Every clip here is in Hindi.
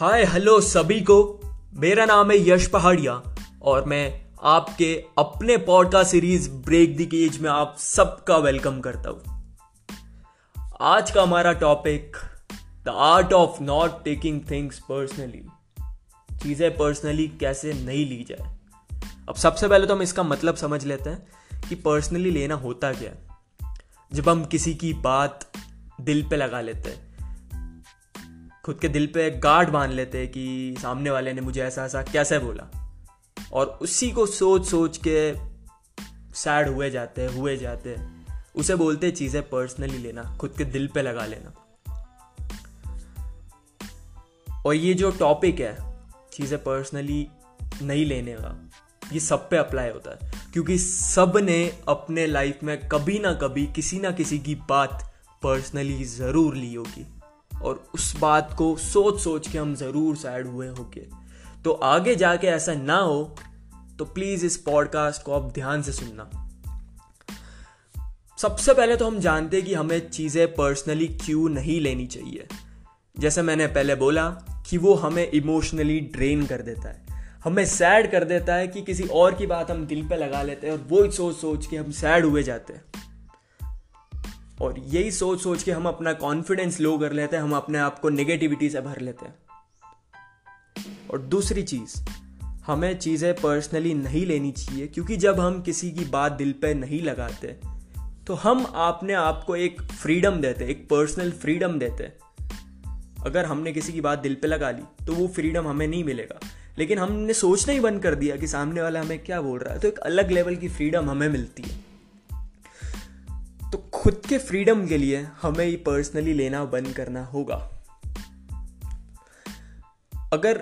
हाय, हेलो सभी को। मेरा नाम है यश पहाड़िया और मैं आपके अपने podcast series break the cage में आप सबका वेलकम करता हूँ। आज का हमारा topic the art of not taking things personally चीज़ें पर्सनली कैसे नहीं ली जाए। अब सबसे पहले तो हम इसका मतलब समझ लेते हैं कि पर्सनली लेना होता क्या है। जब हम किसी की बात दिल पे लगा लेते हैं खुद के दिल पे गार्ड बाँध लेते कि सामने वाले ने मुझे ऐसा ऐसा कैसे बोला? और उसी को सोच सोच के सैड हुए जाते हुए जाते, उसे बोलते चीज़ें पर्सनली लेना, खुद के दिल पे लगा लेना। और ये जो टॉपिक है, चीज़ें पर्सनली नहीं लेने का, ये सब पे अप्लाई होता है। क्योंकि सबने अपने लाइफ में कभी ना कभी, किसी ना किसी की बात पर्सनली ज़रूर ली होगी। और उस बात को सोच सोच के हम ज़रूर सैड हुए होंगे। तो आगे जाके ऐसा ना हो तो प्लीज़ इस पॉडकास्ट को आप ध्यान से सुनना। सबसे पहले तो हम जानते हैं कि हमें चीज़ें पर्सनली क्यों नहीं लेनी चाहिए। जैसे मैंने पहले बोला कि वो हमें इमोशनली ड्रेन कर देता है। हमें सैड कर देता है कि किसी और की बात हम दिल पे लगा लेते हैं और वो सोच सोच के हम सैड हुए जाते हैं। और यही सोच सोच के हम अपना कॉन्फिडेंस लो कर लेते हैं, हम अपने आप को नेगेटिविटी से भर लेते हैं। और दूसरी चीज़, हमें चीज़ें पर्सनली नहीं लेनी चाहिए, क्योंकि जब हम किसी की बात दिल पे नहीं लगाते तो हम अपने आप को एक फ्रीडम देते एक पर्सनल फ्रीडम देते अगर हमने किसी की बात दिल पे लगा ली तो वो फ्रीडम हमें नहीं मिलेगा। लेकिन हमने सोचना ही बंद कर दिया कि सामने वाला हमें क्या बोल रहा है तो एक अलग लेवल की फ्रीडम हमें मिलती है। खुद के फ्रीडम के लिए हमें ही पर्सनली लेना बंद करना होगा। अगर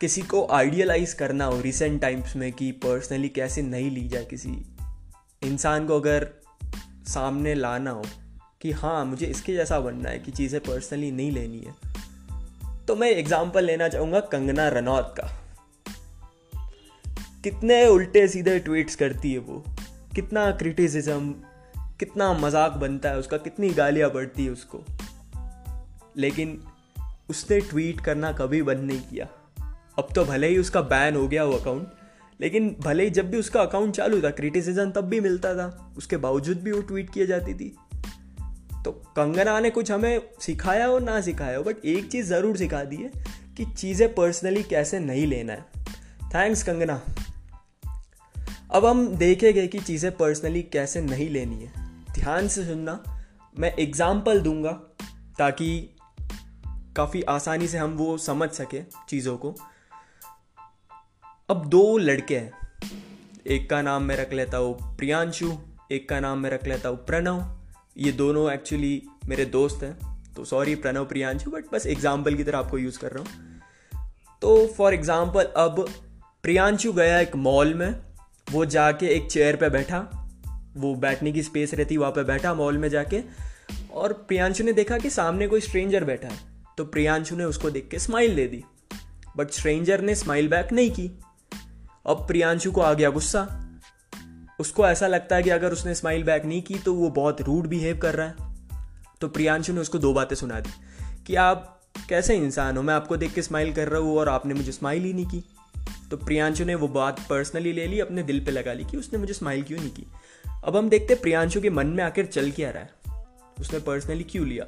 किसी को आइडियलाइज करना हो रिसेंट टाइम्स में कि पर्सनली कैसे नहीं ली जाए किसी, इंसान को अगर सामने लाना हो कि हाँ मुझे इसके जैसा बनना है कि चीज़ें पर्सनली नहीं लेनी है तो मैं एग्जांपल लेना चाहूँगा कंगना रनौत का। कितने उल्टे सीधे ट्वीट्स करती है वो, कितना क्रिटिसिज्म कितना मज़ाक बनता है उसका, कितनी गालियाँ बढ़ती है उसको। लेकिन उसने ट्वीट करना कभी बंद नहीं किया। अब तो भले ही उसका बैन हो गया वो अकाउंट लेकिन भले ही जब भी उसका अकाउंट चालू था क्रिटिसिज्म तब भी मिलता था, उसके बावजूद भी वो ट्वीट किए जाती थी। तो कंगना ने कुछ हमें सिखाया हो ना सिखाया हो बट एक चीज़ ज़रूर सिखा दी है कि चीज़ें पर्सनली कैसे नहीं लेना है। थैंक्स कंगना। अब हम देखेंगे कि चीज़ें पर्सनली कैसे नहीं लेनी है। ध्यान से सुनना। मैं एग्ज़ाम्पल दूँगा ताकि काफ़ी आसानी से हम वो समझ सके चीज़ों को। अब दो लड़के हैं। एक का नाम मैं रख लेता हूँ प्रियांशु, एक का नाम मैं रख लेता हूँ प्रणव। ये दोनों एक्चुअली मेरे दोस्त हैं। तो सॉरी प्रणव, प्रियांशु बट बस एग्ज़ाम्पल की तरह आपको यूज़ कर रहा हूँ। तो फॉर एग्ज़ाम्पल अब प्रियांशु गया एक मॉल में। वो जाके एक चेयर पे बैठा। वो बैठने की स्पेस रहती, वहाँ पर बैठा मॉल में जाके। और प्रियांशु ने देखा कि सामने कोई स्ट्रेंजर बैठा है। तो प्रियांशु ने उसको देख के स्माइल दे दी। बट स्ट्रेंजर ने स्माइल बैक नहीं की। अब प्रियांशु को आ गया गुस्सा। उसको ऐसा लगता है कि अगर उसने स्माइल बैक नहीं की तो वो बहुत रूड बिहेव कर रहा है। तो प्रियांशु ने उसको दो बातें सुना दी। कि आप कैसे इंसान हो? मैं आपको देख के स्माइल कर रहा हूँ और आपने मुझे स्माइल ही नहीं की। तो प्रियांशु ने वो बात पर्सनली ले ली, अपने दिल पे लगा ली कि उसने मुझे स्माइल क्यों नहीं की? अब हम देखते प्रियांशु के मन में आखिर चल क्या रहा है। उसने पर्सनली क्यों लिया?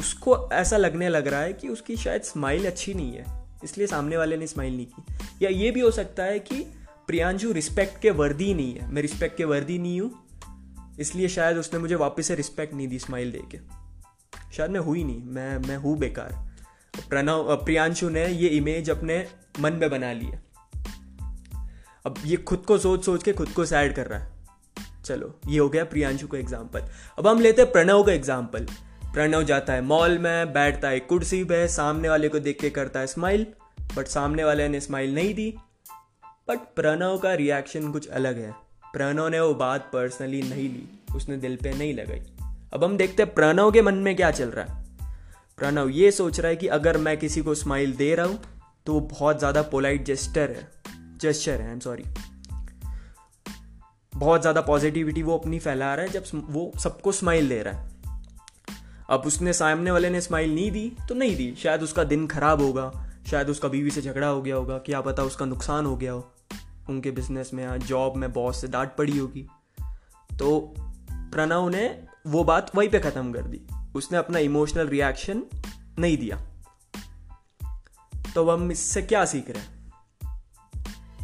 उसको ऐसा लगने लग रहा है कि उसकी शायद स्माइल अच्छी नहीं है। इसलिए सामने वाले ने स्माइल नहीं की। या ये भी हो सकता है कि प्रियांशु रिस्पेक्ट के वर्दी नहीं है। मैं रिस्पेक्ट के वर्दी नहीं हूँ। इसलिए शायद उसने मुझे वापस से रिस्पेक्ट नहीं दी स्माइल दे के शायद मैं हुई नहीं। मैं मैं हूँ बेकार। प्रणव, प्रियांशु ने ये इमेज अपने मन में बना ली है अब ये खुद को सोच सोच के खुद को सैड कर रहा है। चलो, ये हो गया प्रियांशु का एग्ज़ाम्पल अब हम लेते हैं प्रणव का एग्ज़ाम्पल प्रणव जाता है मॉल में, बैठता है, कुर्सी पे, सामने वाले को देख के करता है स्माइल बट सामने वाले ने स्माइल नहीं दी। बट प्रणव का रिएक्शन कुछ अलग है। प्रणव ने वो बात पर्सनली नहीं ली, उसने दिल पे नहीं लगाई। अब हम देखते हैं प्रणव के मन में क्या चल रहा है। प्रणव ये सोच रहा है कि अगर मैं किसी को स्माइल दे रहा हूँ तो वो बहुत ज़्यादा पोलाइट जेस्टर है। जेस्चर है आई एम सॉरी बहुत ज़्यादा पॉजिटिविटी वो अपनी फैला रहा है, जब वो सबको स्माइल दे रहा है। अब उसने सामने वाले ने स्माइल नहीं दी तो नहीं दी। शायद उसका दिन खराब होगा, शायद उसका बीवी से झगड़ा हो गया होगा, क्या पता उसका नुकसान हो गया हो। उनके बिज़नेस में या जॉब में बॉस से डांट पड़ी होगी। तो प्रणव ने वो बात वहीं पे ख़त्म कर दी। उसने अपना इमोशनल रिएक्शन नहीं दिया। तो हम इससे क्या सीख रहे हैं?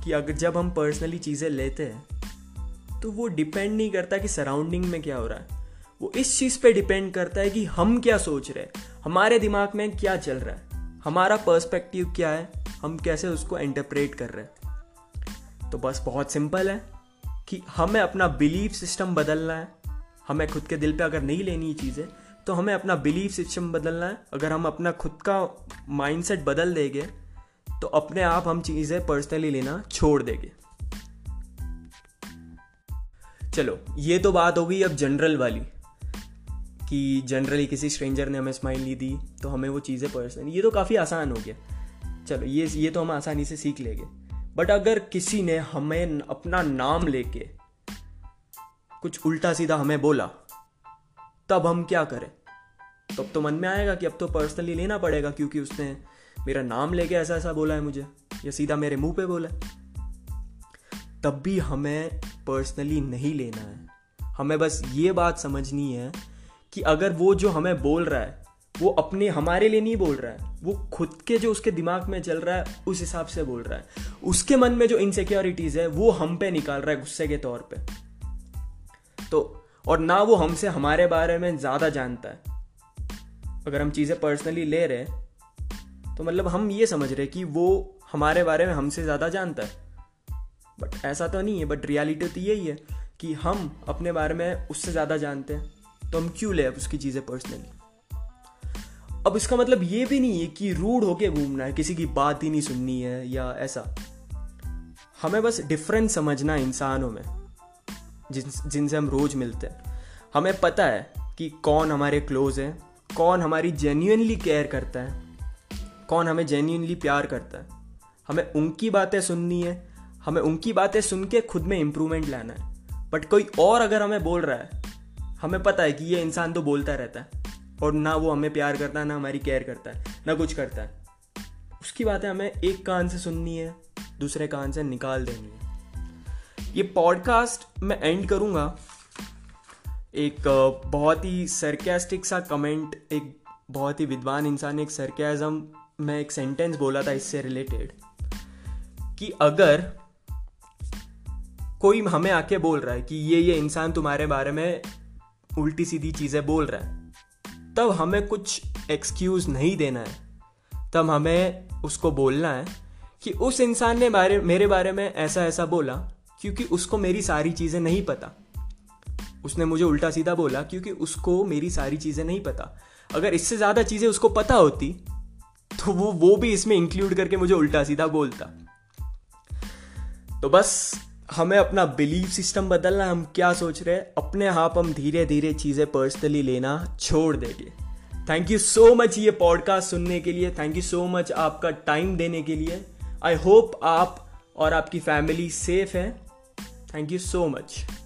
कि अगर जब हम पर्सनली चीज़ें लेते हैं तो वो डिपेंड नहीं करता कि सराउंडिंग में क्या हो रहा है। वो इस चीज़ पे डिपेंड करता है कि हम क्या सोच रहे हैं, हमारे दिमाग में क्या चल रहा है, हमारा पर्सपेक्टिव क्या है, हम कैसे उसको इंटरप्रेट कर रहे हैं। तो बस बहुत सिंपल है कि हमें अपना बिलीफ सिस्टम बदलना है। हमें खुद के दिल पे अगर नहीं लेनी चीज़ें तो हमें अपना बिलीफ सिस्टम बदलना है। अगर हम अपना खुद का माइंडसेट बदल देंगे तो अपने आप हम चीज़ें पर्सनली लेना छोड़ देंगे। चलो, ये तो बात हो गई अब जनरल वाली, कि जनरली किसी स्ट्रेंजर ने हमें स्माइल नहीं दी तो हमें वो चीज़ें पर्सनली ये तो काफ़ी आसान हो गया। चलो, ये ये तो हम आसानी से सीख लेंगे। बट अगर किसी ने हमें अपना नाम लेके कुछ उल्टा सीधा हमें बोला, तब हम क्या करें? तब तो मन में आएगा कि अब तो पर्सनली लेना पड़ेगा, क्योंकि उसने मेरा नाम लेके ऐसा ऐसा बोला है मुझे, या सीधा मेरे मुँह पे बोला है। तब भी हमें पर्सनली नहीं लेना है। हमें बस ये बात समझनी है कि अगर वो जो हमें बोल रहा है, वो अपने हमारे लिए नहीं बोल रहा है, वो खुद के जो उसके दिमाग में चल रहा है, उस हिसाब से बोल रहा है। उसके मन में जो इनसिक्योरिटीज है, वो हम पे निकाल रहा है गुस्से के तौर पे। तो और ना वो हमसे हमारे बारे में ज़्यादा जानता है। अगर हम चीज़ें पर्सनली ले रहे तो मतलब हम ये समझ रहे कि वो हमारे बारे में हमसे ज़्यादा जानता है। बट ऐसा तो नहीं है बट रियलिटी तो यही है कि हम अपने बारे में उससे ज़्यादा जानते हैं। तो हम क्यों ले अब उसकी चीज़ें पर्सनली अब इसका मतलब ये भी नहीं है कि रूड होके घूमना है, किसी की बात ही नहीं सुननी है या ऐसा। हमें बस डिफरेंस समझना है इंसानों में, जिन, जिनसे हम रोज मिलते हैं। हमें पता है कि कौन हमारे क्लोज हैं, कौन हमारी जेन्यूनली केयर करता है कौन हमें जेन्यूनली प्यार करता है? हमें उनकी बातें सुननी है, हमें उनकी बातें सुन के खुद में इम्प्रूवमेंट लाना है। बट कोई और अगर हमें बोल रहा है, हमें पता है कि ये इंसान तो बोलता रहता है, और ना वो हमें प्यार करता है ना हमारी केयर करता है, ना कुछ करता है। उसकी बातें हमें एक कान से सुननी है, दूसरे कान से निकाल देनी है। ये पॉडकास्ट मैं एंड करूँगा। एक बहुत ही सरकेस्टिक सा कमेंट एक बहुत ही विद्वान इंसान, एक सरकेजम में एक सेंटेंस बोला था इससे रिलेटेड कि अगर कोई हमें आके बोल रहा है कि ये ये इंसान तुम्हारे बारे में उल्टी सीधी चीज़ें बोल रहा है, तब हमें कुछ एक्सक्यूज़ नहीं देना है। तब हमें उसको बोलना है कि उस इंसान ने बारे, मेरे बारे में ऐसा ऐसा बोला, क्योंकि उसको मेरी सारी चीज़ें नहीं पता। उसने मुझे उल्टा सीधा बोला, क्योंकि उसको मेरी सारी चीज़ें नहीं पता। अगर इससे ज़्यादा चीज़ें उसको पता होती तो वो वो भी इसमें इंक्लूड करके मुझे उल्टा सीधा बोलता। तो बस हमें अपना बिलीफ सिस्टम बदलना, हम क्या सोच रहे हैं? अपने आप हम धीरे धीरे चीज़ें पर्सनली लेना छोड़ देंगे। थैंक यू सो मच ये पॉडकास्ट सुनने के लिए। थैंक यू सो मच आपका टाइम देने के लिए। आई होप आप और आपकी फैमिली सेफ़ है। Thank you so much.